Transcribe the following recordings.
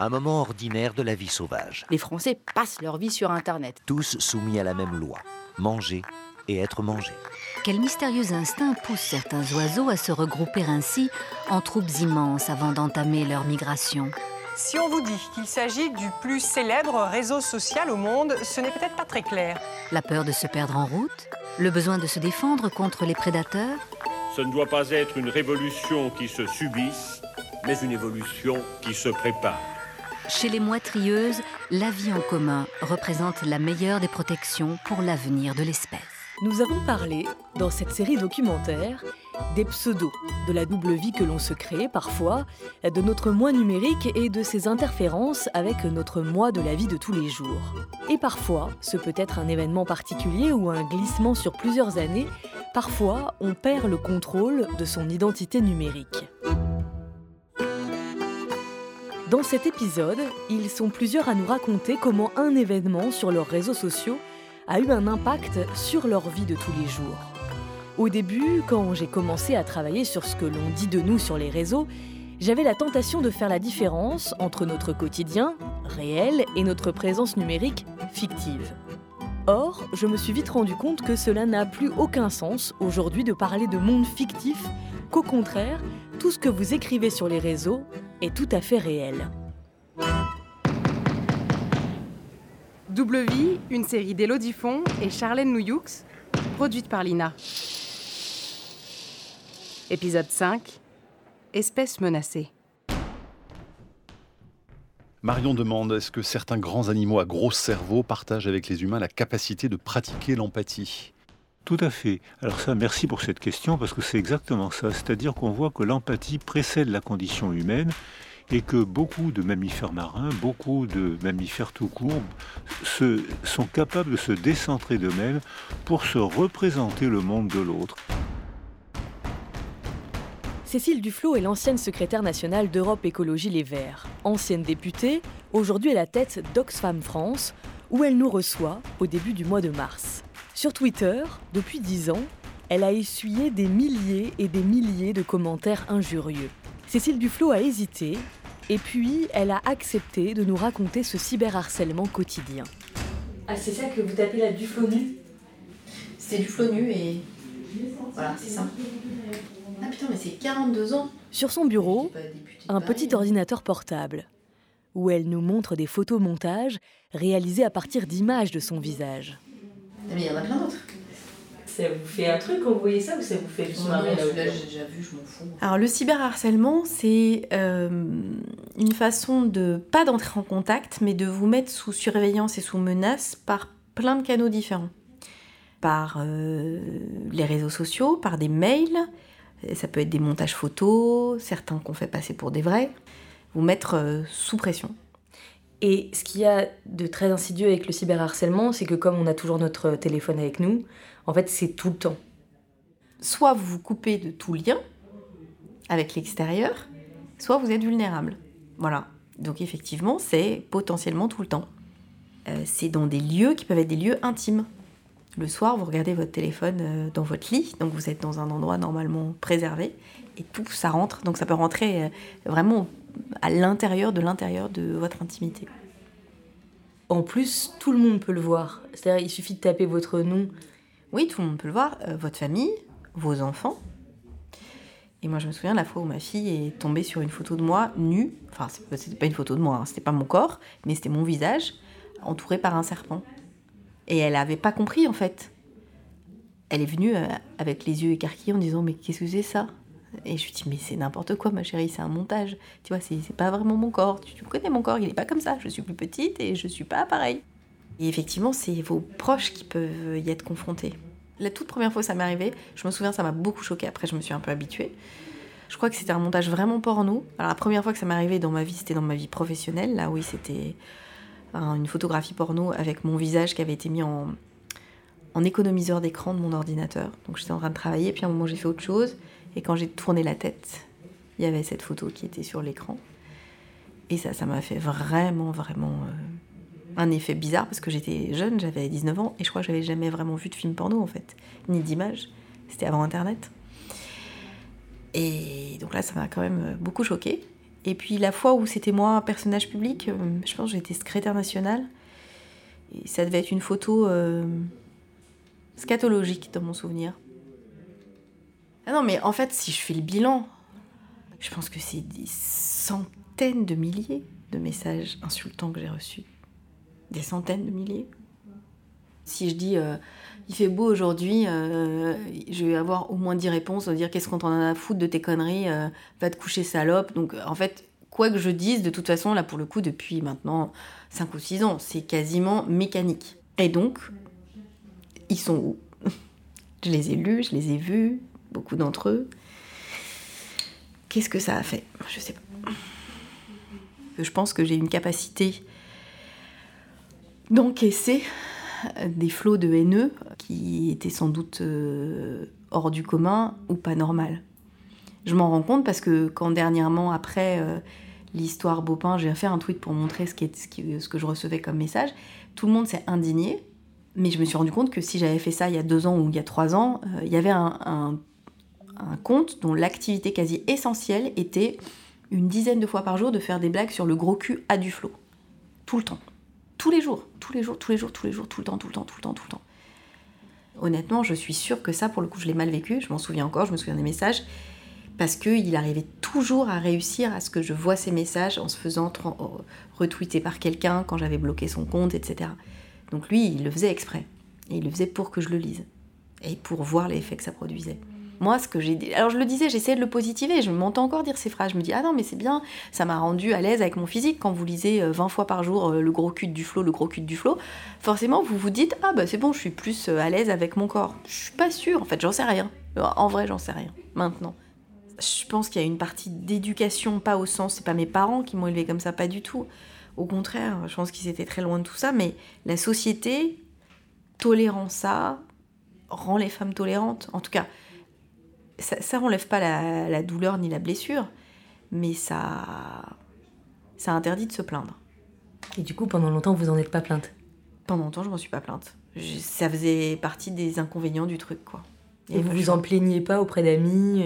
Un moment ordinaire de la vie sauvage. Les Français passent leur vie sur Internet. Tous soumis à la même loi. Manger et être mangé. Quel mystérieux instinct pousse certains oiseaux à se regrouper ainsi en troupes immenses avant d'entamer leur migration Si on vous dit qu'il s'agit du plus célèbre réseau social au monde, ce n'est peut-être pas très clair. La peur de se perdre en route Le besoin de se défendre contre les prédateurs Ce ne doit pas être une révolution qui se subisse, mais une évolution qui se prépare. Chez les moitrieuses, la vie en commun représente la meilleure des protections pour l'avenir de l'espèce. Nous avons parlé, dans cette série documentaire, des pseudos, de la double vie que l'on se crée parfois, de notre moi numérique et de ses interférences avec notre moi de la vie de tous les jours. Et parfois, ce peut être un événement particulier ou un glissement sur plusieurs années, parfois on perd le contrôle de son identité numérique. Dans cet épisode, ils sont plusieurs à nous raconter comment un événement sur leurs réseaux sociaux a eu un impact sur leur vie de tous les jours. Au début, quand j'ai commencé à travailler sur ce que l'on dit de nous sur les réseaux, j'avais la tentation de faire la différence entre notre quotidien, réel, et notre présence numérique, fictive. Or, je me suis vite rendu compte que cela n'a plus aucun sens aujourd'hui de parler de monde fictif, qu'au contraire, tout ce que vous écrivez sur les réseaux est tout à fait réel. Double Vie, une série d'Elodie Font et Charlène Nouyoux, produite par Lina. Épisode 5 Espèces menacées. Marion demande est-ce que certains grands animaux à gros cerveau partagent avec les humains la capacité de pratiquer l'empathie? Tout à fait. Alors ça, merci pour cette question parce que c'est exactement ça. C'est-à-dire qu'on voit que l'empathie précède la condition humaine et que beaucoup de mammifères marins, beaucoup de mammifères tout court, se, sont capables de se décentrer d'eux-mêmes pour se représenter le monde de l'autre. Cécile Duflot est l'ancienne secrétaire nationale d'Europe Écologie Les Verts. Ancienne députée, aujourd'hui à la tête d'Oxfam France, où elle nous reçoit au début du mois de mars. Sur Twitter, depuis dix ans, elle a essuyé des milliers et des milliers de commentaires injurieux. Cécile Duflot a hésité et puis, elle a accepté de nous raconter ce cyberharcèlement quotidien. Ah, c'est ça que vous tapez là, du flot nu? C'est du flot nu et. Voilà, c'est ça. Ah putain, mais c'est 42 ans Sur son bureau, un petit ordinateur portable, où elle nous montre des photomontages réalisés à partir d'images de son visage. Mais il y en a plein d'autres ça vous fait un truc quand vous voyez ça ou ça vous fait juste marrer là, là j'ai déjà vu, je m'en fous. Alors le cyberharcèlement, c'est euh, une façon de pas d'entrer en contact, mais de vous mettre sous surveillance et sous menace par plein de canaux différents. Par euh, les réseaux sociaux, par des mails, ça peut être des montages photos, certains qu'on fait passer pour des vrais, vous mettre euh, sous pression. Et ce qu'il y a de très insidieux avec le cyberharcèlement, c'est que comme on a toujours notre téléphone avec nous, en fait, c'est tout le temps. Soit vous vous coupez de tout lien avec l'extérieur, soit vous êtes vulnérable. Voilà. Donc effectivement, c'est potentiellement tout le temps. Euh, c'est dans des lieux qui peuvent être des lieux intimes. Le soir, vous regardez votre téléphone euh, dans votre lit, donc vous êtes dans un endroit normalement préservé, et tout ça rentre. Donc ça peut rentrer euh, vraiment à l'intérieur de l'intérieur de votre intimité. En plus, tout le monde peut le voir. C'est-à-dire, il suffit de taper votre nom oui, tout le monde peut le voir, euh, votre famille, vos enfants. Et moi, je me souviens la fois où ma fille est tombée sur une photo de moi nue. Enfin, c'était pas une photo de moi, hein, c'était pas mon corps, mais c'était mon visage, entouré par un serpent. Et elle n'avait pas compris en fait. Elle est venue euh, avec les yeux écarquillés en disant Mais qu'est-ce que c'est ça? Et je lui dis Mais c'est n'importe quoi, ma chérie, c'est un montage. Tu vois, c'est pas vraiment mon corps. Tu, connais mon corps, il est pas comme ça. Je suis plus petite et je suis pas pareil. Et effectivement, c'est vos proches qui peuvent y être confrontés. La toute première fois que ça m'est arrivé, je me souviens, ça m'a beaucoup choqué. Après, je me suis un peu habituée. Je crois que c'était un montage vraiment porno. Alors, la première fois que ça m'est arrivé dans ma vie, c'était dans ma vie professionnelle. Là, oui, c'était une photographie porno avec mon visage qui avait été mis en, en économiseur d'écran de mon ordinateur. Donc, j'étais en train de travailler, puis à un moment, j'ai fait autre chose. Et quand j'ai tourné la tête, il y avait cette photo qui était sur l'écran. Et ça, ça m'a fait vraiment, vraiment. Euh, un effet bizarre parce que j'étais jeune, j'avais 19 ans et je crois que j'avais jamais vraiment vu de film porno en fait, ni d'image. C'était avant internet. Et donc là, ça m'a quand même beaucoup choqué. Et puis la fois où c'était moi personnage public, euh, je pense que j'étais secrétaire nationale. Et ça devait être une photo euh, scatologique dans mon souvenir. Ah non, mais en fait, si je fais le bilan, je pense que c'est des centaines de milliers de messages insultants que j'ai reçus. Des centaines de milliers. Si je dis euh, il fait beau aujourd'hui, euh, je vais avoir au moins 10 réponses, dire qu'est-ce qu'on t'en a à foutre de tes conneries, euh, va te coucher salope. Donc en fait, quoi que je dise, de toute façon, là pour le coup, depuis maintenant 5 ou 6 ans, c'est quasiment mécanique. Et donc, ils sont où? Je les ai lus, je les ai vus, beaucoup d'entre eux. Qu'est-ce que ça a fait? Je sais pas. Je pense que j'ai une capacité d'encaisser des flots de haineux qui étaient sans doute euh, hors du commun ou pas normal. Je m'en rends compte parce que quand dernièrement, après euh, l'histoire Beaupin, j'ai fait un tweet pour montrer ce, que je recevais comme message, tout le monde s'est indigné. Mais je me suis rendu compte que si j'avais fait ça il y a deux ans ou il y a trois ans, euh, il y avait un, un compte dont l'activité quasi essentielle était une dizaine de fois par jour de faire des blagues sur le gros cul à du flot. Tout le temps. Tous les jours, tous les jours, tous les jours, tous les jours, tout le temps, tout le temps, tout le temps, tout le temps. Honnêtement, je suis sûre que ça, pour le coup, je l'ai mal vécu. Je m'en souviens encore, je me souviens des messages. Parce qu'il arrivait toujours à réussir à ce que je vois ces messages en se faisant retweeter par quelqu'un quand j'avais bloqué son compte, etc. Donc lui, il le faisait exprès. Et il le faisait pour que je le lise. Et pour voir l'effet que ça produisait. Moi, ce que j'ai. Alors, je le disais, j'essayais de le positiver. Je m'entends encore dire ces phrases. Je me dis, ah non, mais c'est bien, ça m'a rendu à l'aise avec mon physique. Quand vous lisez 20 fois par jour le gros cul du flot, le gros cul du flot, forcément, vous vous dites, ah bah c'est bon, je suis plus à l'aise avec mon corps. Je suis pas sûre, en fait, j'en sais rien. En vrai, j'en sais rien. Maintenant. Je pense qu'il y a une partie d'éducation, pas au sens, c'est pas mes parents qui m'ont élevé comme ça, pas du tout. Au contraire, je pense qu'ils étaient très loin de tout ça, mais la société, tolérant ça, rend les femmes tolérantes. En tout cas, ça, ça enlève pas la, la, douleur ni la blessure, mais ça, ça interdit de se plaindre. Et du coup, pendant longtemps, vous en êtes pas plainte? Pendant longtemps, je m'en suis pas plainte. Je, ça faisait partie des inconvénients du truc, quoi. Et, Et vous vous en plaignez pas auprès d'amis?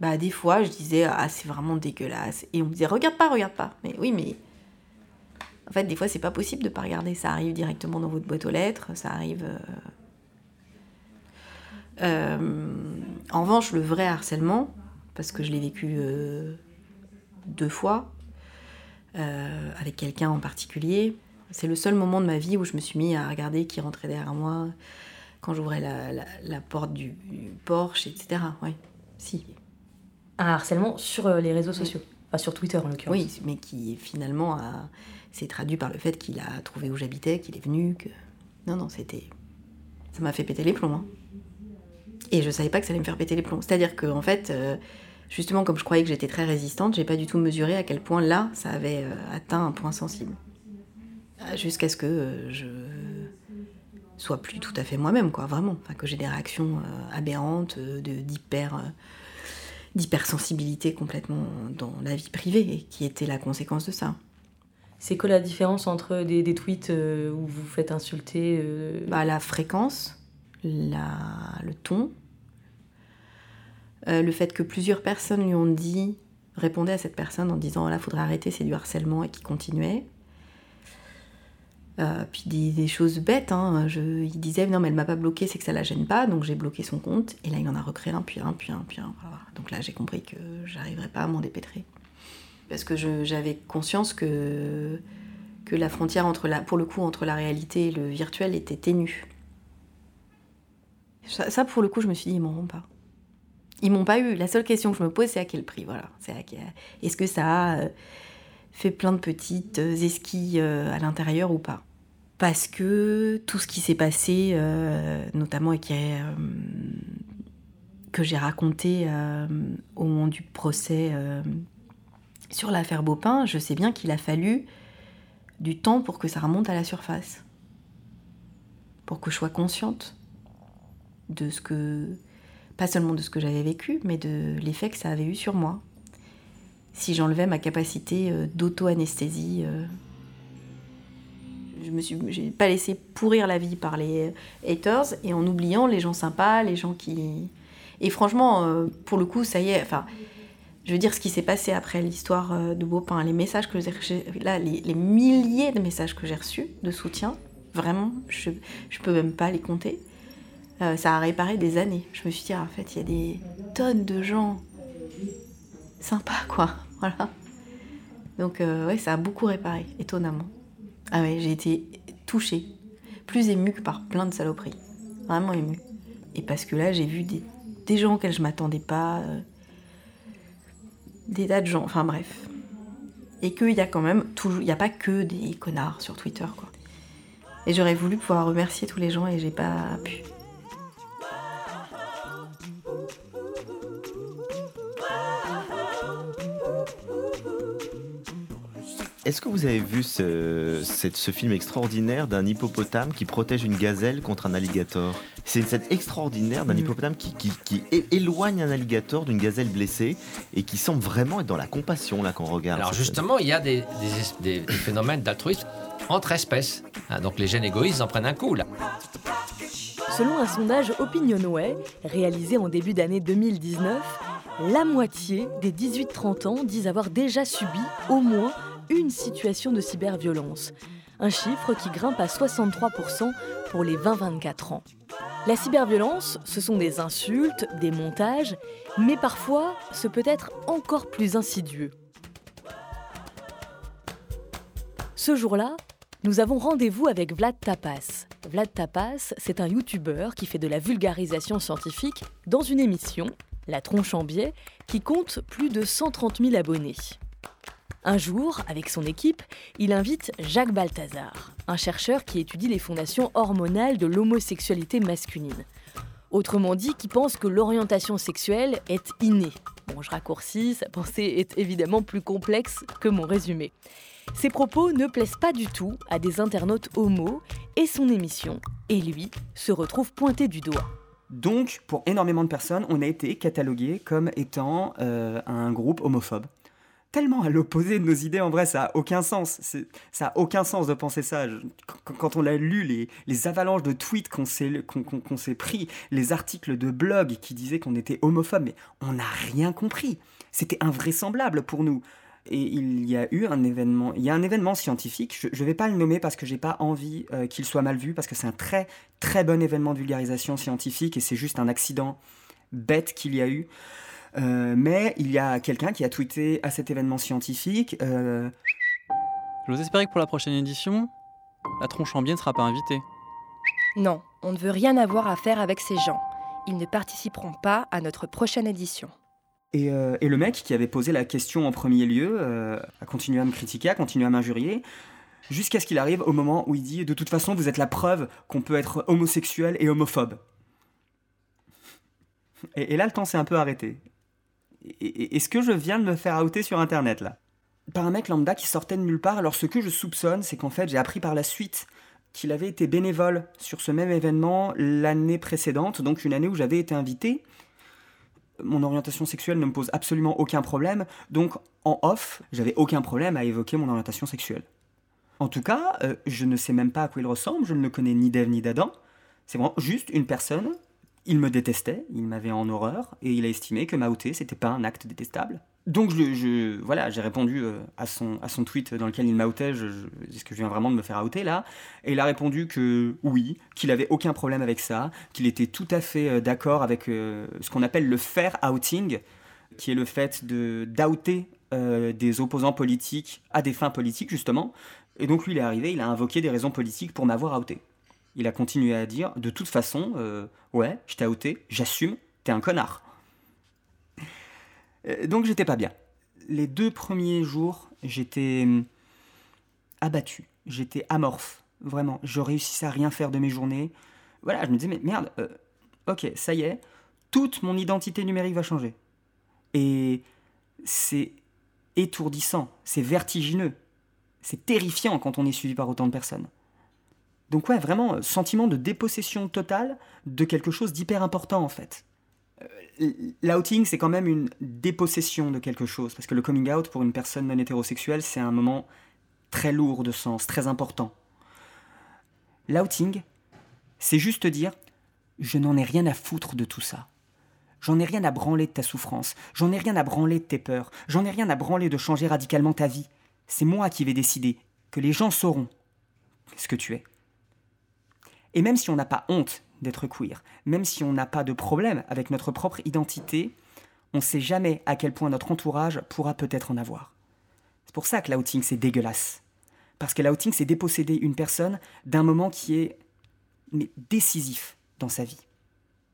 Bah, des fois, je disais, ah, c'est vraiment dégueulasse. Et on me disait, regarde pas, regarde pas. Mais oui, mais. En fait, des fois, c'est pas possible de pas regarder. Ça arrive directement dans votre boîte aux lettres, ça arrive. Euh... Euh, en revanche, le vrai harcèlement, parce que je l'ai vécu euh, deux fois, euh, avec quelqu'un en particulier, c'est le seul moment de ma vie où je me suis mis à regarder qui rentrait derrière moi quand j'ouvrais la, la, la, porte du, du Porsche, etc. Oui, si. Un harcèlement sur les réseaux sociaux, enfin sur Twitter en l'occurrence. Oui, mais qui finalement s'est traduit par le fait qu'il a trouvé où j'habitais, qu'il est venu, que... Non, non, c'était... Ça m'a fait péter les plombs. Hein. Et je savais pas que ça allait me faire péter les plombs. C'est-à-dire que, en fait, euh, justement, comme je croyais que j'étais très résistante, j'ai pas du tout mesuré à quel point là, ça avait euh, atteint un point sensible. Jusqu'à ce que euh, je sois plus tout à fait moi-même, quoi, vraiment. Enfin, que j'ai des réactions euh, aberrantes, d'hyper. d'hypersensibilité complètement dans la vie privée, et qui était la conséquence de ça. C'est quoi la différence entre des, des tweets où vous vous faites insulter bah, La fréquence, la, le ton, euh, le fait que plusieurs personnes lui ont dit, répondaient à cette personne en disant là, faudrait arrêter, c'est du harcèlement, et qui continuait. Euh, puis des, choses bêtes, hein. je, il disait non mais elle m'a pas bloqué, c'est que ça la gêne pas, donc j'ai bloqué son compte, et là il en a recréé un, puis un, puis un, puis un. Donc là j'ai compris que j'arriverais pas à m'en dépêtrer. Parce que j'avais conscience que, que la frontière entre la, pour le coup entre la réalité et le virtuel était ténue. Ça, pour le coup je me suis dit ils m'en pas. Ils m'ont pas eu. La seule question que je me pose, c'est à quel prix. Voilà. Est-ce que ça a euh, fait plein de petites euh, esquilles euh, à l'intérieur ou pas? Parce que tout ce qui s'est passé, notamment et que j'ai raconté au moment du procès sur l'affaire Beaupin, je sais bien qu'il a fallu du temps pour que ça remonte à la surface. Pour que je sois consciente de ce que pas seulement de ce que j'avais vécu, mais de l'effet que ça avait eu sur moi. Si j'enlevais ma capacité euh, d'auto-anesthésie, euh, je me suis, pas laissé pourrir la vie par les haters et en oubliant les gens sympas, les gens qui. Et franchement, euh, pour le coup, ça y est, enfin, Je veux dire, ce qui s'est passé après l'histoire euh, de Beaupin, les messages que j'ai là, les, les, milliers de messages que j'ai reçus de soutien, vraiment, je ne peux même pas les compter. Euh, ça a réparé des années. Je me suis dit, en fait, il y a des tonnes de gens sympas, quoi. Voilà. Donc, euh, ouais, ça a beaucoup réparé, étonnamment. Ah ouais, j'ai été touchée. Plus émue que par plein de saloperies. Vraiment émue. Et parce que là, j'ai vu des, gens auxquels je m'attendais pas. Euh, des tas de gens, enfin bref. Et qu'il y a quand même. Il n'y a pas que des connards sur Twitter, quoi. Et j'aurais voulu pouvoir remercier tous les gens et j'ai pas pu. Est-ce que vous avez vu ce, film extraordinaire d'un hippopotame qui protège une gazelle contre un alligator? C'est une scène extraordinaire d'un Mm. hippopotame qui, qui- qui é- éloigne un alligator d'une gazelle blessée et qui semble vraiment être dans la compassion là qu'on regarde. Alors justement, il y a des, des- des- des phénomènes d'altruisme entre espèces. Hein, donc les gènes égoïstes en prennent un coup là. Selon un sondage Opinionway réalisé en début d'année 2019, la moitié des 18-30 ans disent avoir déjà subi au moins une situation de cyberviolence. Un chiffre qui grimpe à 63% pour les 20-24 ans. La cyberviolence, ce sont des insultes, des montages, mais parfois ce peut être encore plus insidieux. Ce jour-là, nous avons rendez-vous avec Vlad Tapas. Vlad Tapas, c'est un youtubeur qui fait de la vulgarisation scientifique dans une émission, La Tronche en biais, qui compte plus de 130 000 abonnés. Un jour, avec son équipe, il invite Jacques Balthazar, un chercheur qui étudie les fondations hormonales de l'homosexualité masculine. Autrement dit, qui pense que l'orientation sexuelle est innée. Bon, je raccourcis, sa pensée est évidemment plus complexe que mon résumé. Ses propos ne plaisent pas du tout à des internautes homo et son émission, et lui, se retrouve pointé du doigt. Donc, pour énormément de personnes, on a été catalogué comme étant euh, un groupe homophobe. Tellement à l'opposé de nos idées, en vrai, ça a aucun sens. Ça a aucun sens de penser ça. Quand- on a lu les, les avalanches de tweets qu'on s'est qu'on- s'est pris, les articles de blog qui disaient qu'on était homophobe, mais on n'a rien compris. C'était invraisemblable pour nous. Et il y a eu un événement, il y a un événement scientifique, je ne vais pas le nommer parce que j'ai pas envie euh, qu'il soit mal vu, parce que c'est un très très bon événement de vulgarisation scientifique et c'est juste un accident bête qu'il y a eu. Euh, mais il y a quelqu'un qui a tweeté à cet événement scientifique. euh, J'ose espérer que pour la prochaine édition, la tronche en biais ne sera pas invitée. Non, on ne veut rien avoir à faire avec ces gens. Ils ne participeront pas à notre prochaine édition. Et, euh, et le mec qui avait posé la question en premier lieu euh, a continué à me critiquer, a continué à m'injurier, jusqu'à ce qu'il arrive au moment où il dit De toute façon, vous êtes la preuve qu'on peut être homosexuel et homophobe. Et, et là, le temps s'est un peu arrêté. Est-ce que je viens de me faire outer sur Internet, là? Par un mec lambda qui sortait de nulle part. Alors, ce que je soupçonne, c'est qu'en fait, j'ai appris par la suite qu'il avait été bénévole sur ce même événement l'année précédente, donc une année où j'avais été invité mon orientation sexuelle ne me pose absolument aucun problème, donc en off, j'avais aucun problème à évoquer mon orientation sexuelle. En tout cas, euh, je ne sais même pas à quoi il ressemble, je ne le connais ni d'Ève ni d'Adam. C'est vraiment juste une personne. Il me détestait, il m'avait en horreur, et il a estimé que m'outer, c'était pas un acte détestable. Donc je, voilà, j'ai répondu euh, à, son, à son tweet dans lequel il m'outait, je, est-ce que je viens vraiment de me faire outer là Et il a répondu que oui, qu'il avait aucun problème avec ça, qu'il était tout à fait euh, d'accord avec euh, ce qu'on appelle le fair outing, qui est le fait de d'outer des opposants politiques à des fins politiques justement. Et donc lui il est arrivé, il a invoqué des raisons politiques pour m'avoir outé. Il a continué à dire, de toute façon, euh, ouais, je t'ai outé, j'assume, t'es un connard. Euh, Donc j'étais pas bien. Les deux premiers jours, j'étais hum, abattu, j'étais amorphe, vraiment. Je réussissais à rien faire de mes journées. Voilà, je me disais, mais merde, euh, ok, ça y est, toute mon identité numérique va changer. Et c'est étourdissant, c'est vertigineux, c'est terrifiant quand on est suivi par autant de personnes. Donc ouais, vraiment, euh, sentiment de dépossession totale de quelque chose d'hyper important en fait. Euh, L'outing, c'est quand même une dépossession de quelque chose, parce que le coming out pour une personne non hétérosexuelle, c'est un moment très lourd de sens, très important. L'outing, c'est juste dire, je n'en ai rien à foutre de tout ça. J'en ai rien à branler de ta souffrance, j'en ai rien à branler de tes peurs, j'en ai rien à branler de changer radicalement ta vie. C'est moi qui vais décider, que les gens sauront ce que tu es. Et même si on n'a pas honte d'être queer, même si on n'a pas de problème avec notre propre identité, on ne sait jamais à quel point notre entourage pourra peut-être en avoir. C'est pour ça que l'outing c'est dégueulasse. Parce que l'outing c'est déposséder une personne d'un moment qui est décisif dans sa vie.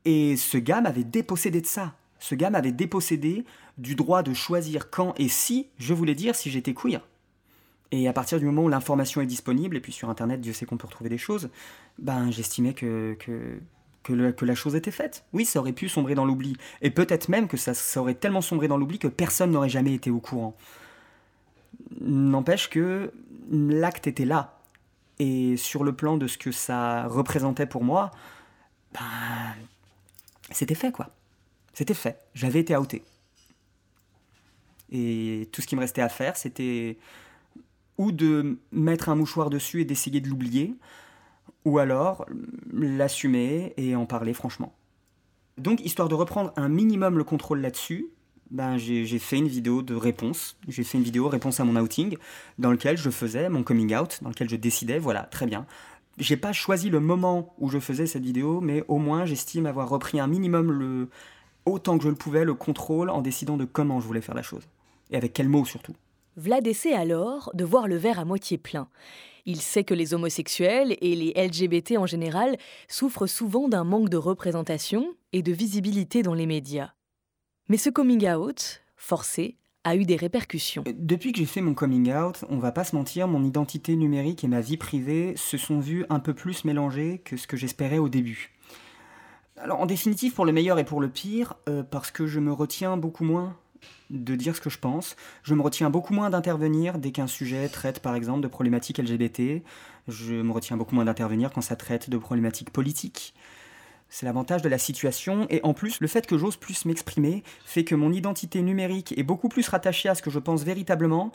Et ce gars m'avait dépossédé de ça. Ce gars m'avait dépossédé du droit de choisir quand et si je voulais dire si j'étais queer. Et à partir du moment où l'information est disponible, et puis sur Internet, Dieu sait qu'on peut retrouver des choses, ben j'estimais que, la chose était faite. Oui, ça aurait pu sombrer dans l'oubli. Et peut-être même que ça, ça aurait tellement sombré dans l'oubli que personne n'aurait jamais été au courant. N'empêche que l'acte était là. Et sur le plan de ce que ça représentait pour moi, ben, c'était fait quoi. C'était fait. J'avais été outé. Et tout ce qui me restait à faire, c'était ou de mettre un mouchoir dessus et d'essayer de l'oublier, ou alors l'assumer et en parler franchement. Donc, histoire de reprendre un minimum le contrôle là-dessus, ben, j'ai fait une vidéo de réponse. J'ai fait une vidéo réponse à mon outing, dans lequel je faisais mon coming out, dans lequel je décidais, voilà, très bien, j'ai pas choisi le moment où je faisais cette vidéo, mais au moins j'estime avoir repris un minimum le autant que je le pouvais le contrôle en décidant de comment je voulais faire la chose et avec quels mots surtout? Vlad essaie alors de voir le verre à moitié plein. Il sait que les homosexuels et les LGBT en général souffrent souvent d'un manque de représentation et de visibilité dans les médias. Mais ce coming out, forcé, a eu des répercussions. Depuis que j'ai fait mon coming out, on va pas se mentir, mon identité numérique et ma vie privée se sont vues un peu plus mélangées que ce que j'espérais au début. Alors en définitive pour le meilleur et pour le pire, euh, parce que je me retiens beaucoup moins de dire ce que je pense, je me retiens beaucoup moins d'intervenir dès qu'un sujet traite par exemple de problématiques LGBT, je me retiens beaucoup moins d'intervenir quand ça traite de problématiques politiques, c'est l'avantage de la situation. Et en plus, le fait que j'ose plus m'exprimer fait que mon identité numérique est beaucoup plus rattachée à ce que je pense véritablement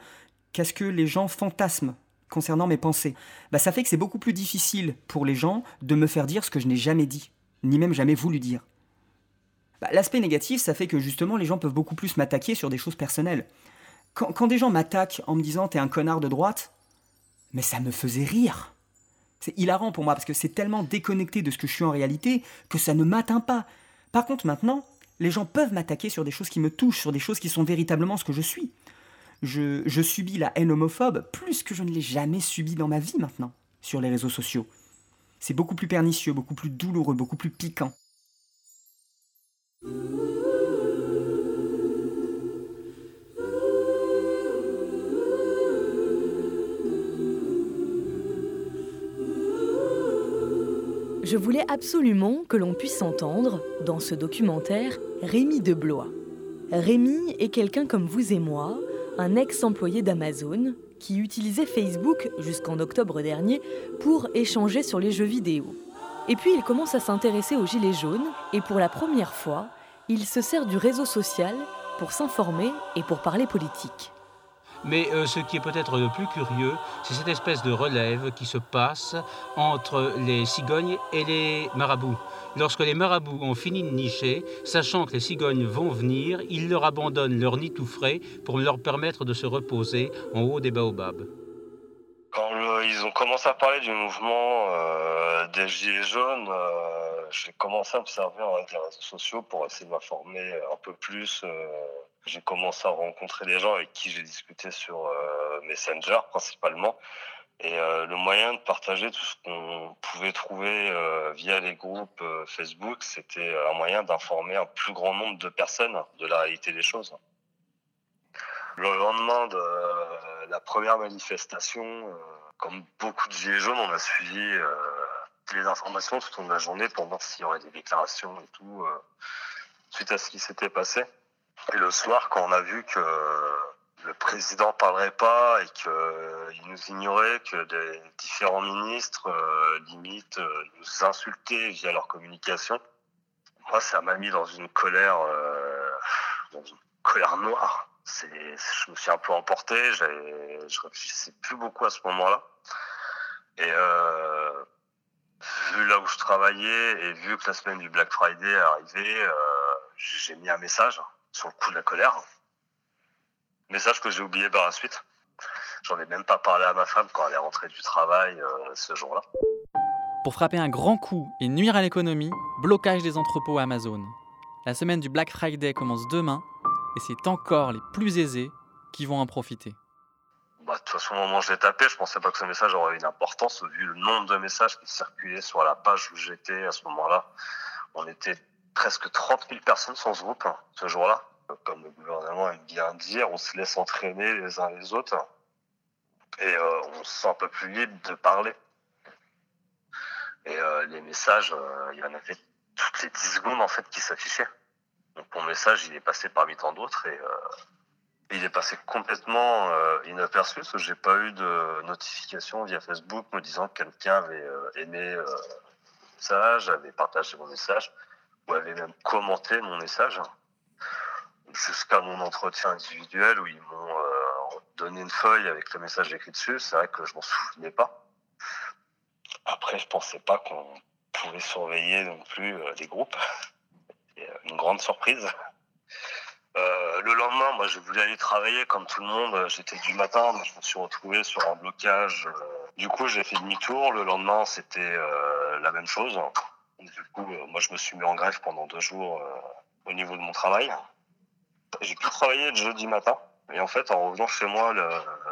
qu'à ce que les gens fantasment concernant mes pensées. Bah, ça fait que c'est beaucoup plus difficile pour les gens de me faire dire ce que je n'ai jamais dit, ni même jamais voulu dire. Bah, l'aspect négatif, ça fait que justement les gens peuvent beaucoup plus m'attaquer sur des choses personnelles. Quand, des gens m'attaquent en me disant t'es un connard de droite, mais ça me faisait rire. C'est hilarant pour moi parce que c'est tellement déconnecté de ce que je suis en réalité que ça ne m'atteint pas. Par contre, maintenant, les gens peuvent m'attaquer sur des choses qui me touchent, sur des choses qui sont véritablement ce que je suis. Je, je subis la haine homophobe plus que je ne l'ai jamais subi dans ma vie maintenant, sur les réseaux sociaux. C'est beaucoup plus pernicieux, beaucoup plus douloureux, beaucoup plus piquant. Je voulais absolument que l'on puisse entendre, dans ce documentaire, Rémi de Blois. Rémi est quelqu'un comme vous et moi, un ex-employé d'Amazon, qui utilisait Facebook jusqu'en octobre dernier pour échanger sur les jeux vidéo. Et puis il commence à s'intéresser aux gilets jaunes et pour la première fois, il se sert du réseau social pour s'informer et pour parler politique. Mais euh, ce qui est peut-être le plus curieux, c'est cette espèce de relève qui se passe entre les cigognes et les marabouts. Lorsque les marabouts ont fini de nicher, sachant que les cigognes vont venir, ils leur abandonnent leur nid tout frais pour leur permettre de se reposer en haut des baobabs. Quand ils ont commencé à parler du mouvement euh, des Gilets jaunes, euh, j'ai commencé à observer les réseaux sociaux pour essayer de m'informer un peu plus j'ai commencé à rencontrer des gens avec qui j'ai discuté sur euh, Messenger principalement. Et euh, le moyen de partager tout ce qu'on pouvait trouver euh, via les groupes Facebook, c'était un moyen d'informer un plus grand nombre de personnes de la réalité des choses. Le lendemain de la première manifestation, comme beaucoup de gilets jaunes, on a suivi les informations tout au long de la journée pour voir s'il y aurait des déclarations et tout suite à ce qui s'était passé. Et le soir, quand on a vu que le président parlerait pas et qu'il nous ignorait, que des différents ministres euh, limite euh, nous insultaient via leur communication, moi ça m'a mis dans une colère, euh, dans une colère noire. Je me suis un peu emporté, je réfléchissais plus beaucoup à ce moment-là. Et vu là où je travaillais et vu que la semaine du Black Friday arrivait, j'ai mis un message sur le coup de la colère. Message que j'ai oublié par la suite. J'en ai même pas parlé à ma femme quand elle est rentrée du travail euh, ce jour-là. Pour frapper un grand coup et nuire à l'économie, blocage des entrepôts Amazon. La semaine du Black Friday commence demain et c'est encore les plus aisés qui vont en profiter. Bah, de toute façon, au moment où je l'ai tapé, je pensais pas que ce message aurait une importance vu le nombre de messages qui circulaient sur la page où j'étais à ce moment-là. On était presque 30 000 personnes sans ce groupe hein, ce jour-là. Comme le gouvernement aime bien dire, on se laisse entraîner les uns les autres et euh, on se sent un peu plus libre de parler. Et euh, les messages, euh, il y en avait toutes les 10 secondes en fait qui s'affichaient. Donc mon message, il est passé parmi tant d'autres et il est passé complètement inaperçu parce que j'ai pas eu de notification via Facebook me disant que quelqu'un avait aimé le message, avait partagé mon message ou avait même commenté mon message jusqu'à mon entretien individuel où ils m'ont donné une feuille avec le message écrit dessus. C'est vrai que je m'en souvenais pas. Après, je pensais pas qu'on pouvait surveiller non plus euh, les groupes. Une grande surprise. Euh, le lendemain, moi, j'ai voulu aller travailler comme tout le monde. J'étais du matin, mais je me suis retrouvé sur un blocage. Du coup, j'ai fait demi-tour. Le lendemain, c'était euh, la même chose. Du coup, moi, je me suis mis en grève pendant deux jours au niveau de mon travail. J'ai pu travailler le jeudi matin. Et en fait, en revenant chez moi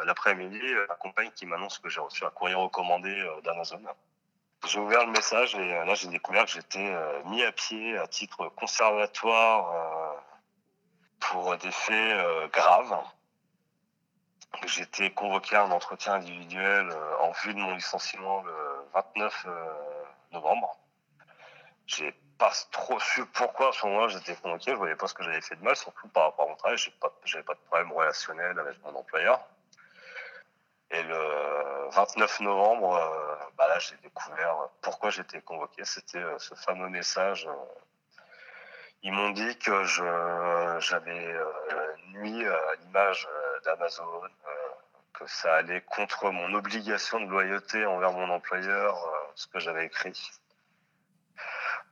l'après-midi, la compagne qui m'annonce que j'ai reçu un courrier recommandé euh, d'Amazon. J'ai ouvert le message et euh, là, j'ai découvert que j'étais euh, mis à pied à titre conservatoire pour des faits graves. J'étais convoqué à un entretien individuel en vue de mon licenciement le 29 novembre. J'ai pas trop su pourquoi à ce moment-là j'étais convoqué. Je voyais pas ce que j'avais fait de mal, surtout par rapport à mon travail. J'avais pas, pas de problème relationnel avec mon employeur. Et le 29 novembre, euh, bah là, j'ai découvert pourquoi j'étais convoqué. C'était euh, ce fameux message. Ils m'ont dit que j'avais euh, nuit à l'image d'Amazon, que ça allait contre mon obligation de loyauté envers mon employeur, ce que j'avais écrit.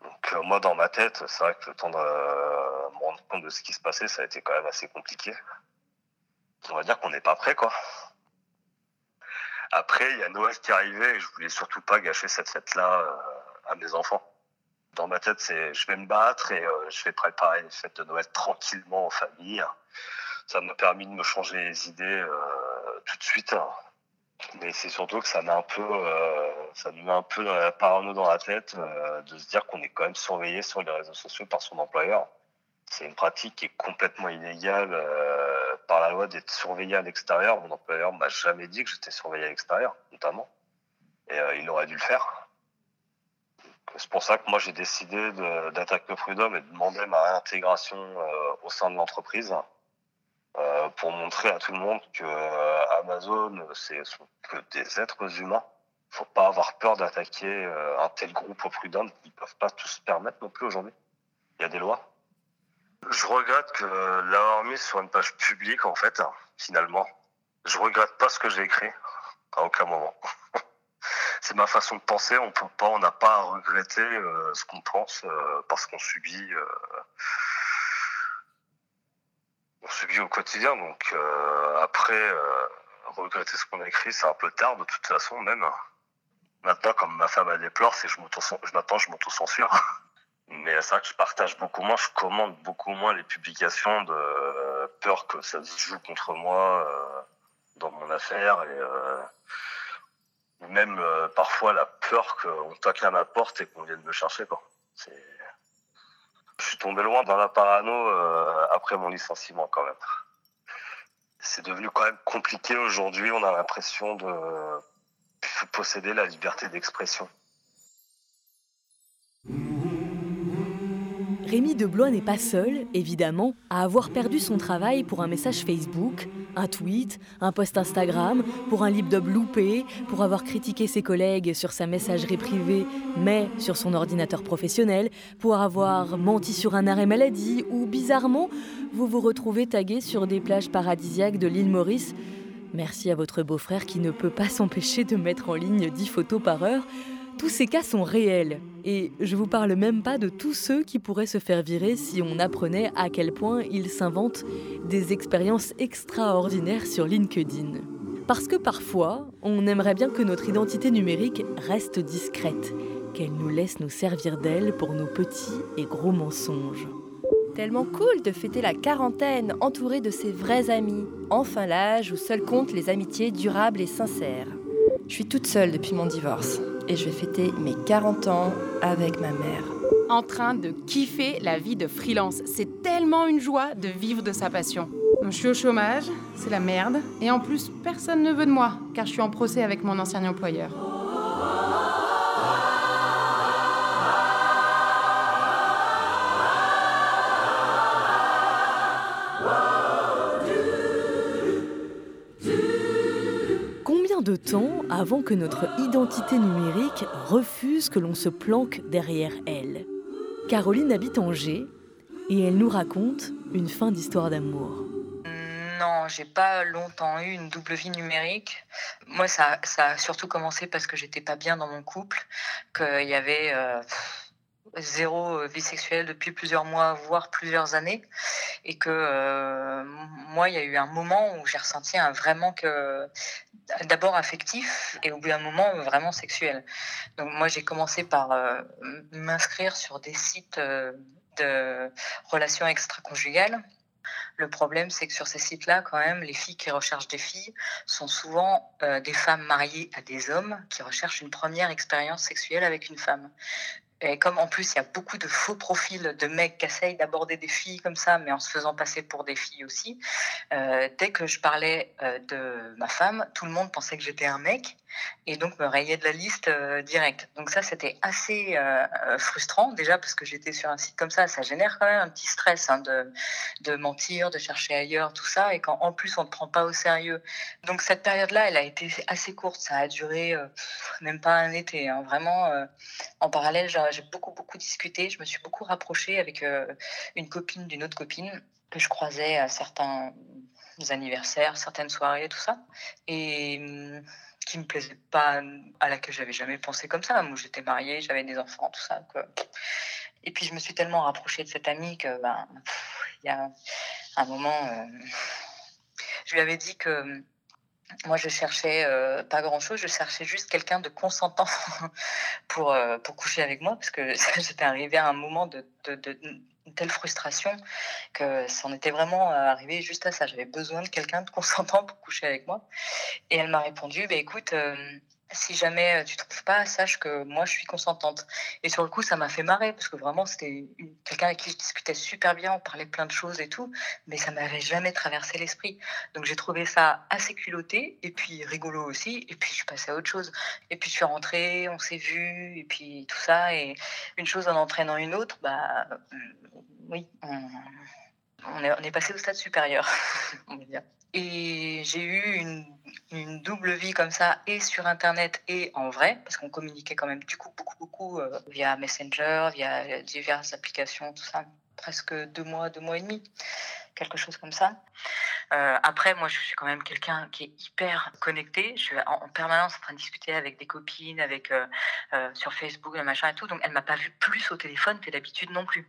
Donc moi, dans ma tête, c'est vrai que le temps de me rendre compte de ce qui se passait, ça a été quand même assez compliqué. On va dire qu'on n'est pas prêt, quoi. Après, il y a Noël qui arrivait et je voulais surtout pas gâcher cette fête-là euh, à mes enfants. Dans ma tête, c'est je vais me battre et euh, je vais préparer une fête de Noël tranquillement en famille. Ça m'a permis de me changer les idées euh, tout de suite. Mais c'est surtout que ça met un peu, ça nous met un peu dans la parano dans la tête de se dire qu'on est quand même surveillé sur les réseaux sociaux par son employeur. C'est une pratique qui est complètement illégale par la loi d'être surveillé à l'extérieur. Mon employeur m'a jamais dit que j'étais surveillé à l'extérieur, notamment. Et euh, il aurait dû le faire. C'est pour ça que moi j'ai décidé d'attaquer Prud'homme et de demander ma réintégration euh, au sein de l'entreprise euh, pour montrer à tout le monde que Amazon c'est sont que des êtres humains. Faut pas avoir peur d'attaquer un tel groupe au Prud'homme. Ils peuvent pas tous se permettre non plus aujourd'hui. Il y a des lois. Je regrette que l'avoir mis sur une page publique, en fait, finalement. Je regrette pas ce que j'ai écrit, à aucun moment. C'est ma façon de penser, on peut pas, on n'a pas à regretter euh, ce qu'on pense euh, parce qu'on subit, euh, on subit au quotidien. Donc après, regretter ce qu'on a écrit, c'est un peu tard de toute façon même. Maintenant, comme ma femme a déplore, c'est je m'attends, je. Mais c'est vrai que je partage beaucoup moins, je commande beaucoup moins les publications de euh, peur que ça se joue contre moi euh, dans mon affaire et euh, même parfois la peur qu'on toque à ma porte et qu'on vienne me chercher. Je suis tombé loin dans la parano après mon licenciement quand même. C'est devenu quand même compliqué aujourd'hui, on a l'impression de posséder la liberté d'expression. Rémi Deblois n'est pas seul, évidemment, à avoir perdu son travail pour un message Facebook, un tweet, un post Instagram, pour un lip-dub loupé, pour avoir critiqué ses collègues sur sa messagerie privée, mais sur son ordinateur professionnel, pour avoir menti sur un arrêt maladie, ou bizarrement, vous vous retrouvez tagué sur des plages paradisiaques de l'île Maurice. Merci à votre beau-frère qui ne peut pas s'empêcher de mettre en ligne 10 photos par heure Tous ces cas sont réels, et je vous parle même pas de tous ceux qui pourraient se faire virer si on apprenait à quel point ils s'inventent des expériences extraordinaires sur LinkedIn. Parce que parfois, on aimerait bien que notre identité numérique reste discrète, qu'elle nous laisse nous servir d'elle pour nos petits et gros mensonges. Tellement cool de fêter la quarantaine entouré de ses vrais amis. Enfin l'âge où seuls comptent les amitiés durables et sincères. Je suis toute seule depuis mon divorce et je vais fêter mes 40 ans avec ma mère. En train de kiffer la vie de freelance. C'est tellement une joie de vivre de sa passion. Je suis au chômage, c'est la merde. Et en plus, personne ne veut de moi, car je suis en procès avec mon ancien employeur. Temps avant que notre identité numérique refuse que l'on se planque derrière elle Caroline habite Angers et elle nous raconte une fin d'histoire d'amour. Non, j'ai pas longtemps eu une double vie numérique. Moi, ça, ça a surtout commencé parce que j'étais pas bien dans mon couple, qu'il y avait euh, zéro euh, vie sexuelle depuis plusieurs mois, voire plusieurs années, et que euh, moi, il y a eu un moment où j'ai ressenti un vrai manque, euh, d'abord affectif, et au bout d'un moment vraiment sexuel. Donc moi, j'ai commencé par euh, m'inscrire sur des sites de relations extra-conjugales. Le problème, c'est que sur ces sites-là, quand même, les filles qui recherchent des filles sont souvent des femmes mariées à des hommes qui recherchent une première expérience sexuelle avec une femme. Et comme en plus, il y a beaucoup de faux profils de mecs qui essayent d'aborder des filles comme ça, mais en se faisant passer pour des filles aussi, euh, dès que je parlais euh, de ma femme, tout le monde pensait que j'étais un mec et donc me rayait de la liste euh, direct. Donc ça, c'était assez euh, frustrant déjà parce que j'étais sur un site comme ça, ça génère quand même un petit stress hein, de, mentir, de chercher ailleurs, tout ça, et quand en plus on ne prend pas au sérieux. Donc cette période-là, elle a été assez courte, ça a duré même pas un été. hein. Vraiment, en parallèle, j'ai j'ai beaucoup beaucoup discuté, je me suis beaucoup rapprochée avec euh, une copine d'une autre copine que je croisais à certains anniversaires, certaines soirées, tout ça, et hum, qui me plaisait pas, à laquelle j'avais jamais pensé comme ça. Moi, j'étais mariée, j'avais des enfants, tout ça. Et puis, je me suis tellement rapprochée de cette amie que, ben, il y a un moment, euh, je lui avais dit que hum, moi, je cherchais euh, pas grand-chose, je cherchais juste quelqu'un de consentant pour, euh, pour coucher avec moi, parce que j'étais arrivée à un moment de, de, telle frustration que c'en était vraiment euh, arrivé juste à ça. J'avais besoin de quelqu'un de consentant pour coucher avec moi. Et elle m'a répondu, bah, écoute, si jamais euh, tu trouves pas, sache que moi, je suis consentante. Et sur le coup, ça m'a fait marrer, parce que vraiment, c'était quelqu'un avec qui je discutais super bien, on parlait plein de choses et tout, mais ça m'avait jamais traversé l'esprit. Donc j'ai trouvé ça assez culotté, et puis rigolo aussi, et puis je suis passée à autre chose. Et puis je suis rentrée, on s'est vu, et puis tout ça, et une chose en entraînant une autre, bah euh, oui, on, est, passé au stade supérieur. Et j'ai eu une, une double vie comme ça, et sur Internet et en vrai, parce qu'on communiquait quand même du coup beaucoup, beaucoup euh, via Messenger, via diverses applications, tout ça, presque deux mois, deux mois et demi, quelque chose comme ça. Euh, après, moi, je suis quand même quelqu'un qui est hyper connecté. Je suis en, en permanence en train de discuter avec des copines, avec euh, euh, sur Facebook, machin et tout. Donc, elle m'a pas vu plus au téléphone que d'habitude non plus.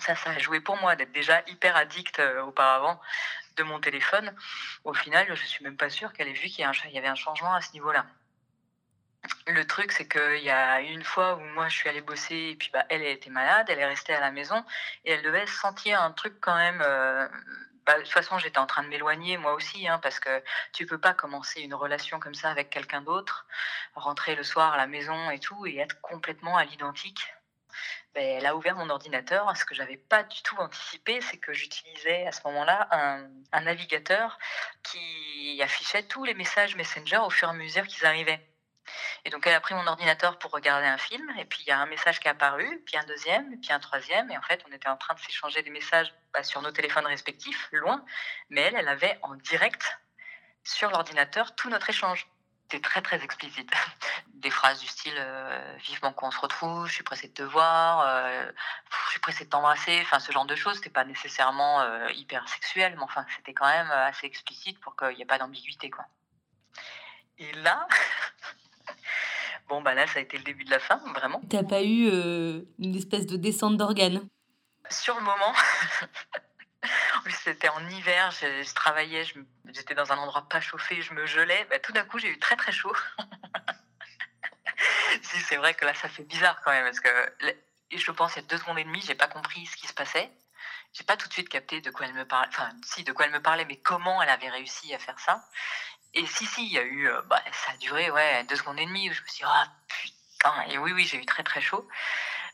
Ça, ça a joué pour moi d'être déjà hyper addict euh, auparavant de mon téléphone. Au final, je suis même pas sûre qu'elle ait vu qu'il y, avait un changement à ce niveau-là. Le truc, c'est qu'il y a une fois où moi je suis allée bosser et puis bah, elle, elle était malade, elle est restée à la maison et elle devait sentir un truc quand même. euh, bah, de toute façon, j'étais en train de m'éloigner moi aussi, hein, parce que tu peux pas commencer une relation comme ça avec quelqu'un d'autre, rentrer le soir à la maison et tout et être complètement à l'identique. Ben, elle a ouvert mon ordinateur. Ce que j'avais pas du tout anticipé, c'est que j'utilisais à ce moment-là un, navigateur qui affichait tous les messages Messenger au fur et à mesure qu'ils arrivaient. Et donc elle a pris mon ordinateur pour regarder un film, et puis il y a un message qui est apparu, puis un deuxième, puis un troisième, et en fait on était en train de s'échanger des messages bah, sur nos téléphones respectifs, loin, mais elle, elle avait en direct sur l'ordinateur tout notre échange. C'était très très explicite. Des phrases du style euh, vivement qu'on se retrouve, je suis pressée de te voir, euh, je suis pressée de t'embrasser, enfin ce genre de choses. C'était pas nécessairement euh, hyper sexuel, mais enfin c'était quand même assez explicite pour qu'il n'y ait pas d'ambiguïté quoi. Et là, Bon, bah là, ça a été le début de la fin, vraiment. T'as pas eu une espèce de descente d'organes? Sur le moment, en plus c'était en hiver, je, travaillais, j'étais dans un endroit pas chauffé, je me gelais. Bah, tout d'un coup, j'ai eu très très chaud. si, c'est vrai que là, ça fait bizarre quand même, parce que je pense, il y a deux secondes et demie, j'ai pas compris ce qui se passait. J'ai pas tout de suite capté de quoi elle me parlait, enfin, si, de quoi elle me parlait, mais comment elle avait réussi à faire ça. Et si, si, il y a eu, euh, bah, ça a duré, ouais, deux secondes et demie, où je me suis dit, ah putain, et oui, oui, j'ai eu très très chaud.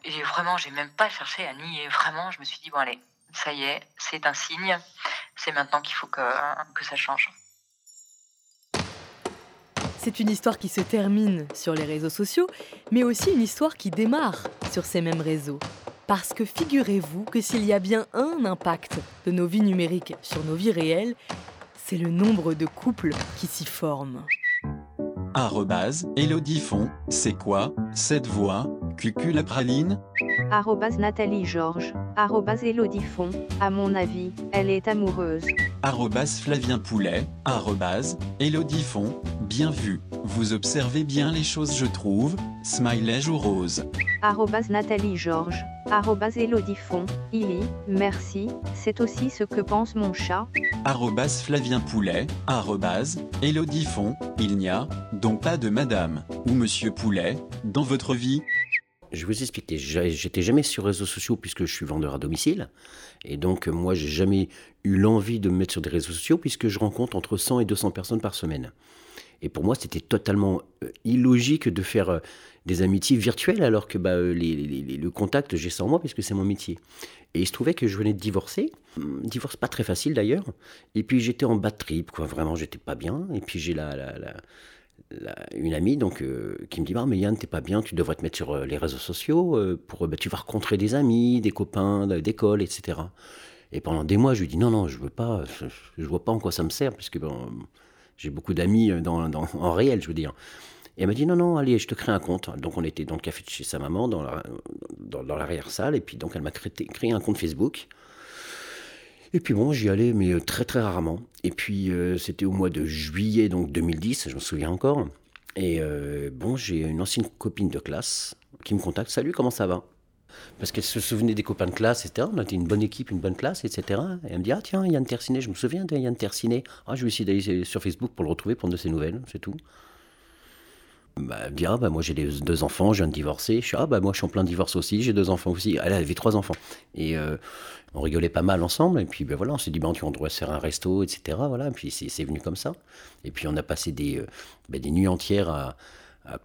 Et vraiment, j'ai même pas cherché à nier, vraiment, je me suis dit, bon, allez, ça y est, c'est un signe, c'est maintenant qu'il faut que, que ça change. C'est une histoire qui se termine sur les réseaux sociaux, mais aussi une histoire qui démarre sur ces mêmes réseaux. Parce que figurez-vous que s'il y a bien un impact de nos vies numériques sur nos vies réelles, c'est le nombre de couples qui s'y forment. Arrobase, Elodie Font, c'est quoi, cette voix, praline. Arrobase Nathalie Georges, arrobase Elodie Font, à mon avis, elle est amoureuse. Arrobase Flavien Poulet, arrobase, Elodie Font, bien vu, vous observez bien les choses je trouve, smiley ou rose? Arrobase Nathalie Georges, arrobase Elodie Font, Illy, merci, c'est aussi ce que pense mon chat. Arrobase Flavien Poulet, arrobase, Elodie Font, il n'y a donc pas de madame ou monsieur Poulet dans votre vie Je vais vous expliquer. J'étais jamais sur réseaux sociaux puisque je suis vendeur à domicile. Et donc, euh, moi, j'ai jamais eu l'envie de me mettre sur des réseaux sociaux puisque je rencontre entre 100 et 200 personnes par semaine. Et pour moi, c'était totalement euh, illogique de faire euh, des amitiés virtuelles alors que bah, les- le contact, j'ai ça en moi puisque c'est mon métier. Et il se trouvait que je venais de divorcer. Hum, Divorce pas très facile d'ailleurs. Et puis j'étais en bad trip, quoi. Vraiment, j'étais pas bien. Et puis j'ai la, la- la- une amie donc euh, qui me dit Yann t'es pas bien tu devrais te mettre sur euh, les réseaux sociaux euh, pour bah, tu vas rencontrer des amis des copains d'école etc et pendant des mois je lui dis non non je veux pas je, je vois pas en quoi ça me sert puisque j'ai beaucoup d'amis dans, dans- en réel je veux dire et elle m'a dit non non allez je te crée un compte donc on était dans le café de chez sa maman dans la- dans, dans l'arrière salle et puis donc elle m'a créé un compte Facebook et puis bon, j'y allais, mais euh, très très rarement. Et puis euh, c'était au mois de juillet donc 2010, je me souviens encore. Et euh, bon, j'ai une ancienne copine de classe qui me contacte. Salut, comment ça va? Parce qu'elle se souvenait des copains de classe, etc. On était une bonne équipe, une bonne classe, etc. Et elle me dit Ah tiens, Yann Tercinet, je me souviens de Yann Tercinet. Ah, je vais essayer d'aller sur Facebook pour le retrouver, prendre de ses nouvelles, c'est tout. Bah, dit, ah, bah, moi j'ai deux enfants, je viens de divorcer. Je suis, ah, bah, moi je suis en plein divorce aussi, j'ai deux enfants aussi. Elle avait trois enfants. Et euh, on rigolait pas mal ensemble. Et puis, ben voilà, on s'est dit, ben, on devrait se faire un resto, etc. Voilà. Et puis, c'est venu comme ça. Et puis, on a passé des, euh, ben, des nuits entières à, à-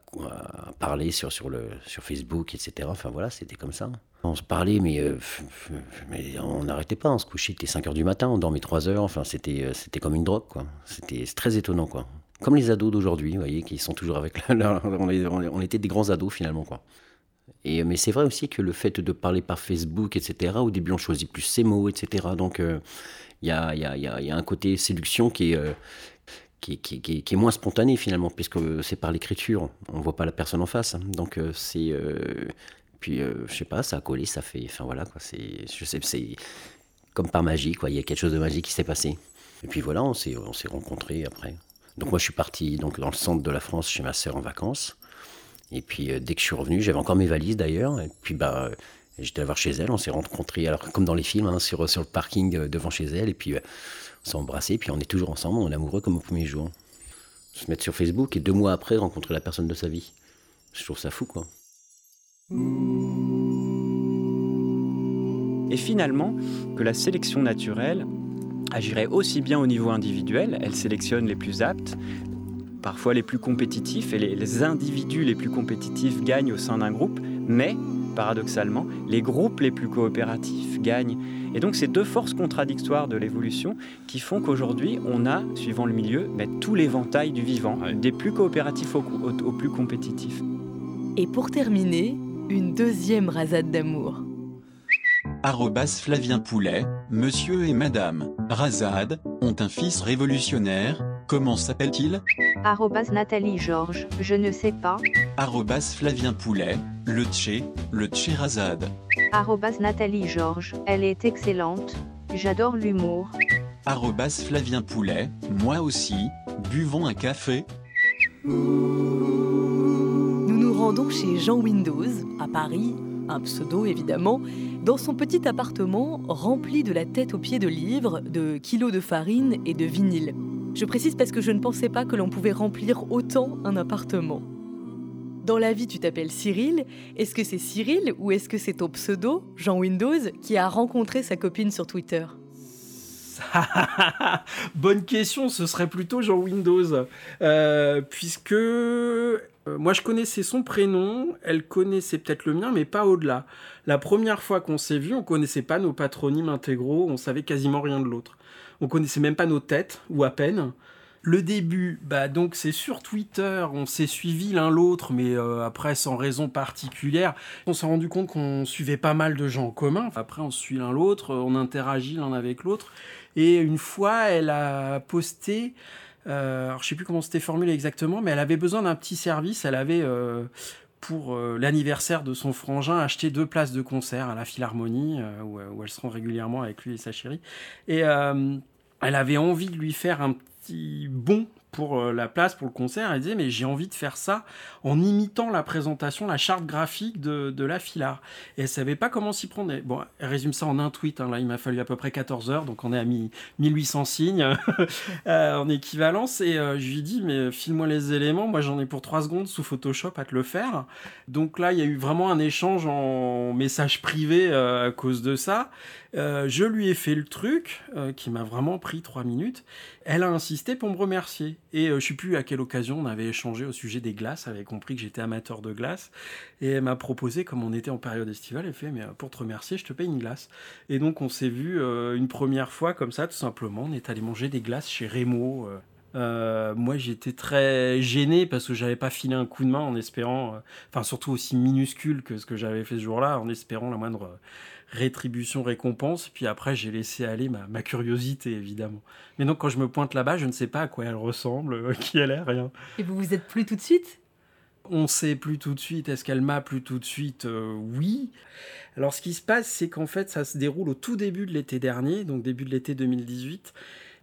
parler sur, sur, le, sur Facebook, etc. Enfin, voilà, c'était comme ça. On se parlait, mais, euh, mais on n'arrêtait pas. On se couchait, il était 5 heures du matin, on dormait 3 heures. Enfin, c'était comme une drogue, quoi. C'était très étonnant, quoi. Comme les ados d'aujourd'hui, vous voyez, qui sont toujours avec on, était des grands ados, finalement, quoi. Et, mais c'est vrai aussi que le fait de parler par Facebook, etc., au début on choisit plus ses mots, etc. Donc il y, a, un côté séduction qui est, euh, qui, qui qui qui moins spontané finalement, puisque c'est par l'écriture, on voit pas la personne en face. Donc euh, c'est... euh, puis je sais pas, ça a collé, ça fait... Enfin voilà, quoi, c'est... Je sais, c'est comme par magie, quoi. Il y a quelque chose de magique qui s'est passé. Et puis voilà, on s'est rencontrés après. Donc moi je suis parti donc, dans le centre de la France chez ma sœur en vacances. Et puis euh, dès que je suis revenu, j'avais encore mes valises d'ailleurs. Et puis bah, euh, j'étais allé voir chez elle, on s'est rencontrés, alors comme dans les films, hein, sur, sur le parking euh, devant chez elle. Et puis on s'est embrassés, puis on est toujours ensemble, on est amoureux comme au premier jour. Se mettre sur Facebook et deux mois après rencontrer la personne de sa vie. Je trouve ça fou quoi. Et finalement, que la sélection naturelle agirait aussi bien au niveau individuel, elle sélectionne les plus aptes, parfois les plus compétitifs, et les, les individus les plus compétitifs gagnent au sein d'un groupe, mais, paradoxalement, les groupes les plus coopératifs gagnent. Et donc ces deux forces contradictoires de l'évolution qui font qu'aujourd'hui, on a, suivant le milieu, ben, tout l'éventail du vivant, des plus coopératifs au- au- aux plus compétitifs. Et pour terminer, une deuxième rasade d'amour. Arrobas Flavien Poulet, monsieur et madame Razad ont un fils révolutionnaire. Comment s'appelle-t-il? Arrobase Nathalie Georges, je ne sais pas. Arrobas Flavien Poulet, le Tché, le Tché Razad. Nathalie Georges, elle est excellente. J'adore l'humour. Arrobas Flavien Poulet, moi aussi, buvons un café. Nous rendons chez Jean Windows, à Paris, un pseudo évidemment, dans son petit appartement rempli de la tête aux pieds de livres, de kilos de farine et de vinyle. Je précise parce que je ne pensais pas que l'on pouvait remplir autant un appartement. Dans la vie, tu t'appelles Cyril. Est-ce que c'est Cyril ou est-ce que c'est ton pseudo, Jean Windows, qui a rencontré sa copine sur Twitter? Bonne question, ce serait plutôt Jean Windows. Euh, puisque euh, moi je connaissais son prénom, elle connaissait peut-être le mien, mais pas au-delà. La première fois qu'on s'est vu, on connaissait pas nos patronymes intégraux, on savait quasiment rien de l'autre. On connaissait même pas nos têtes, ou à peine. Le début, bah donc c'est sur Twitter, on s'est suivi l'un l'autre, mais euh, après sans raison particulière. On s'est rendu compte qu'on suivait pas mal de gens en commun. Après on suit l'un l'autre, on interagit l'un avec l'autre. Et une fois, elle a posté, euh, alors je sais plus comment c'était formulé exactement, mais elle avait besoin d'un petit service. Elle avait euh, pour euh, l'anniversaire de son frangin acheté deux places de concert à la Philharmonie, euh, où, où elle se rend régulièrement avec lui et sa chérie. Et elle avait envie de lui faire un petit bon pour euh, la place, pour le concert. Elle disait, mais j'ai envie de faire ça en imitant la présentation, la charte graphique de, de la Filar. Et elle savait pas comment s'y prendre. Bon, elle résume ça en un tweet. hein. Là, il m'a fallu à peu près 14 heures, donc on est à mi- 1800 signes euh, en équivalence. Et euh, je lui dis, mais file-moi les éléments. Moi, j'en ai pour 3 secondes sous Photoshop à te le faire. Donc là, il y a eu vraiment un échange en message privé à cause de ça. Je lui ai fait le truc, qui m'a vraiment pris 3 minutes. Elle a insisté pour me remercier. Et euh, je sais plus à quelle occasion on avait échangé au sujet des glaces. Elle avait compris que j'étais amateur de glace. Et elle m'a proposé, comme on était en période estivale, elle fait Mais euh, pour te remercier, je te paye une glace. Et donc on s'est vu euh, une première fois comme ça, tout simplement. On est allé manger des glaces chez. Euh, moi j'étais très gêné parce que j'avais pas filé un coup de main en espérant, enfin surtout aussi minuscule que ce que j'avais fait ce jour-là, en espérant la moindre rétribution, récompense. Puis après j'ai laissé aller ma, ma curiosité évidemment. Mais donc quand je me pointe là-bas, je ne sais pas à quoi elle ressemble, euh, qui elle est, rien. Et vous vous êtes plus tout de suite? On sait plus tout de suite. Est-ce qu'elle m'a plus tout de suite? Euh, Oui. Alors, ce qui se passe, c'est qu'en fait, ça se déroule au tout début de l'été dernier, donc début de l'été 2018.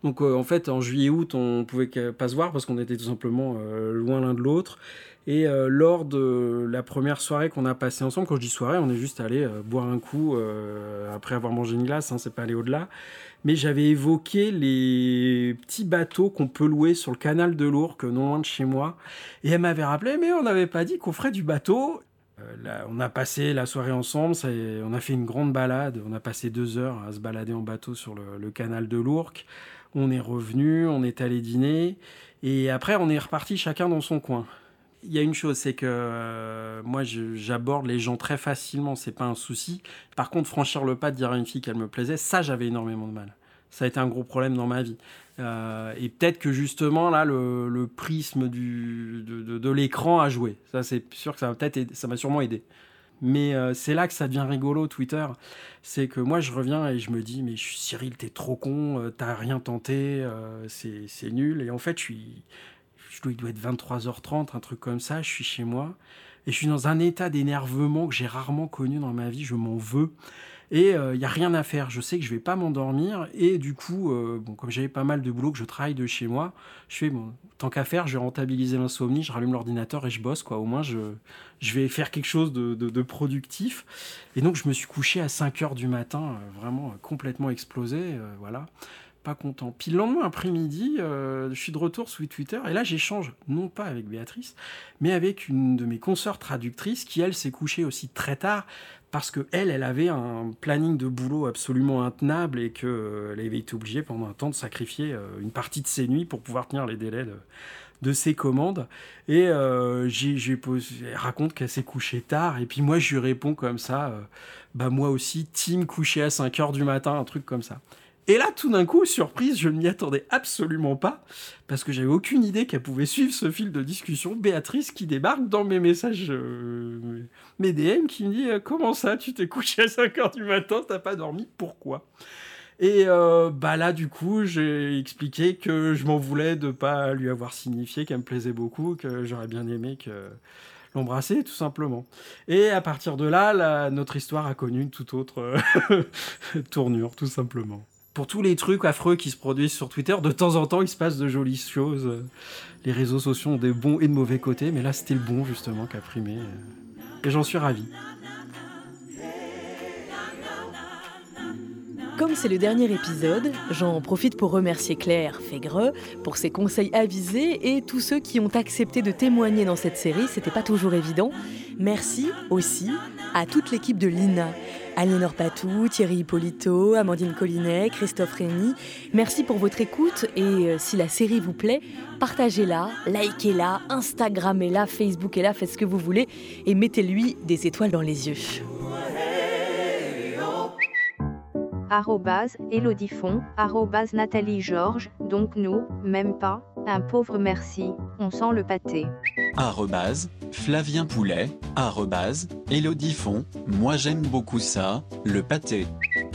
Donc, euh, en fait, en juillet-août, on pouvait pas se voir parce qu'on était tout simplement euh, loin l'un de l'autre. Et euh, lors de la première soirée qu'on a passée ensemble, quand je dis soirée, on est juste allé euh, boire un coup euh, après avoir mangé une glace, hein, c'est pas allé au-delà. Mais j'avais évoqué les petits bateaux qu'on peut louer sur le canal de l'Ourcq, non loin de chez moi. Et elle m'avait rappelé, mais on n'avait pas dit qu'on ferait du bateau. Là, on a passé la soirée ensemble, on a fait une grande balade, on a passé deux heures à se balader en bateau sur le, le canal de l'Ourcq. On est revenu, on est allé dîner, et après on est reparti chacun dans son coin. Il y a une chose, c'est que euh, moi j'aborde les gens très facilement, c'est pas un souci. Par contre, franchir le pas de dire à une fille qu'elle me plaisait, ça j'avais énormément de mal. Ça a été un gros problème dans ma vie. Euh, et peut-être que justement là, le, prisme du, de, l'écran a joué. Ça, c'est sûr que ça m'a ça m'a sûrement aidé. Mais euh, c'est là que ça devient rigolo, Twitter. C'est que moi, je reviens et je me dis, mais Cyril, t'es trop con, t'as rien tenté, c'est nul. Et en fait, je suis, je il doit être 23h30, un truc comme ça. Je suis chez moi et je suis dans un état d'énervement que j'ai rarement connu dans ma vie. Je m'en veux. Et il n'y a rien à faire. Je sais que je vais pas m'endormir. Et du coup, euh, bon, comme j'avais pas mal de boulot, que je travaille de chez moi, je fais, bon, tant qu'à faire, je vais rentabiliser l'insomnie, je rallume l'ordinateur et je bosse. Quoi. Au moins, je, vais faire quelque chose de, productif. Et donc, je me suis couché à 5 heures du matin, euh, vraiment euh, complètement explosé. euh, voilà. Pas content. Puis le lendemain après-midi, euh, je suis de retour sur Twitter et là j'échange non pas avec Béatrice, mais avec une de mes consoeurs traductrices qui elle s'est couchée aussi très tard parce que elle, elle avait un planning de boulot absolument intenable et que euh, elle avait été obligée pendant un temps de sacrifier euh, une partie de ses nuits pour pouvoir tenir les délais de, ses commandes. Et euh, j'ai, raconte qu'elle s'est couchée tard et puis moi je lui réponds comme ça, bah moi aussi, team couché à 5 heures du matin, un truc comme ça. Et là, tout d'un coup, surprise, je ne m'y attendais absolument pas, parce que j'avais aucune idée qu'elle pouvait suivre ce fil de discussion. Béatrice qui débarque dans mes messages, euh, mes DM, qui me dit euh, Comment ça, tu t'es couché à 5 heures du matin, t'as pas dormi, pourquoi? Et euh, bah là, du coup, j'ai expliqué que je m'en voulais de pas lui avoir signifié qu'elle me plaisait beaucoup, que j'aurais bien aimé que l'embrasser, tout simplement. Et à partir de là, notre histoire a connu une toute autre tournure, tout simplement. Pour tous les trucs affreux qui se produisent sur Twitter, de temps en temps, il se passe de jolies choses. Les réseaux sociaux ont des bons et de mauvais côtés, mais là, c'était le bon, justement, qui a primé. Et j'en suis ravi. Comme c'est le dernier épisode, j'en profite pour remercier Claire Fégreux pour ses conseils avisés et tous ceux qui ont accepté de témoigner dans cette série, c'était pas toujours évident. Merci aussi à toute l'équipe de l'INA. Aliénor Patou, Thierry Hippolito, Amandine Collinet, Christophe Rémy. Merci pour votre écoute et euh, si la série vous plaît, partagez-la, likez-la, Instagrammez-la, Facebookez-la, faites ce que vous voulez et mettez-lui des étoiles dans les yeux. Arrobase Elodifon, arrobase Nathalie Georges, donc nous, même pas, un pauvre merci, on sent le pâté. Arrobase Flavien Poulet, arrobase Elodifon, moi j'aime beaucoup ça, le pâté.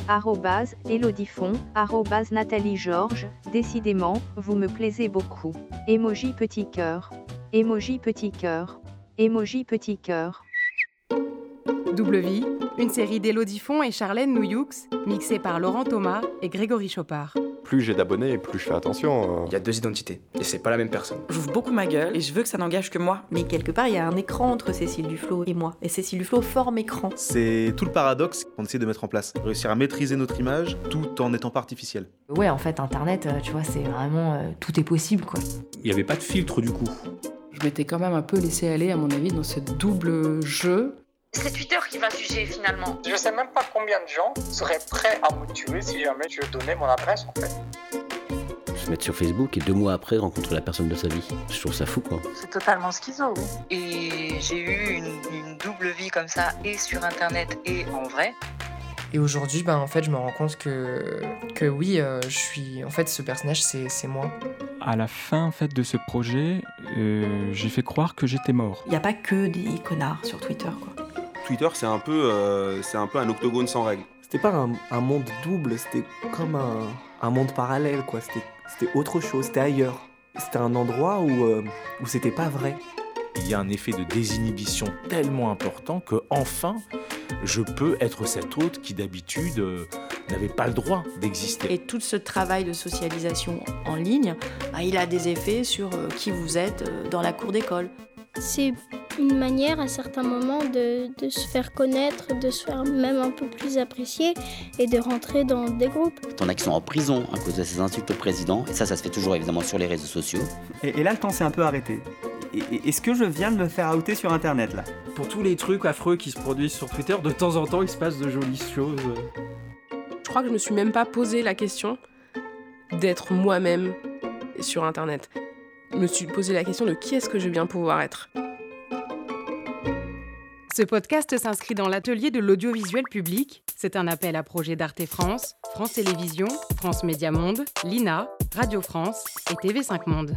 Arrobase Elodifon, arrobase Nathalie Georges, décidément, vous me plaisez beaucoup. Emoji petit cœur. Emoji petit cœur. Emoji petit cœur. Double Vie, une série d'Élodie Font et Charlène Nouyoux, mixée par Laurent Thomas et Grégory Chopard. Plus j'ai d'abonnés, plus je fais attention. Il y a deux identités, et c'est pas la même personne. J'ouvre beaucoup ma gueule et je veux que ça n'engage que moi. Mais quelque part, il y a un écran entre Cécile Duflo et moi. Et Cécile Duflo forme écran. C'est tout le paradoxe qu'on essaie de mettre en place. Réussir à maîtriser notre image tout en n'étant pas artificiel. Ouais, en fait, Internet, euh, tu vois, c'est vraiment. euh, tout est possible, quoi. Il n'y avait pas de filtre du coup. Je m'étais quand même un peu laissé aller, à mon avis, dans ce double jeu. C'est Twitter qui va juger finalement. Je sais même pas combien de gens seraient prêts à me tuer si jamais je donnais mon adresse en fait. Se mettre sur Facebook et deux mois après rencontrer la personne de sa vie. Je trouve ça fou quoi. C'est totalement schizo, oui. Et j'ai eu une, une double vie comme ça, et sur internet et en vrai. Et aujourd'hui, ben, en fait, je me rends compte que, que oui, euh, je suis. En fait, ce personnage, c'est c'est moi. À la fin en fait, de ce projet, euh, j'ai fait croire que j'étais mort. Il n'y a pas que des connards sur Twitter, quoi. Twitter, c'est un peu, euh, c'est un peu un octogone sans règles. C'était pas un, un monde double, c'était comme un, un monde parallèle, quoi. C'était c'était autre chose, c'était ailleurs. C'était un endroit où, euh, où c'était pas vrai. Il y a un effet de désinhibition tellement important que enfin, je peux être cet hôte qui d'habitude euh, n'avait pas le droit d'exister. Et tout ce travail de socialisation en ligne, bah, il a des effets sur euh, qui vous êtes euh, dans la cour d'école. C'est une manière à certains moments de, de se faire connaître, de se faire même un peu plus apprécier et de rentrer dans des groupes. T'en as qui sont en prison à cause de ces insultes au président, et ça, ça se fait toujours évidemment sur les réseaux sociaux. Et, et là, le temps s'est un peu arrêté. Est-ce que je viens de me faire outer sur internet là? Pour tous les trucs affreux qui se produisent sur Twitter, de temps en temps, il se passe de jolies choses. Je crois que je me suis même pas posé la question d'être moi-même sur Internet. Je me suis posé la question de qui est-ce que je viens pouvoir être? Ce podcast s'inscrit dans l'atelier de l'audiovisuel public. C'est un appel à projet d'Arte France, France Télévisions, France Média Monde, l'INA, Radio France et TV5 Monde.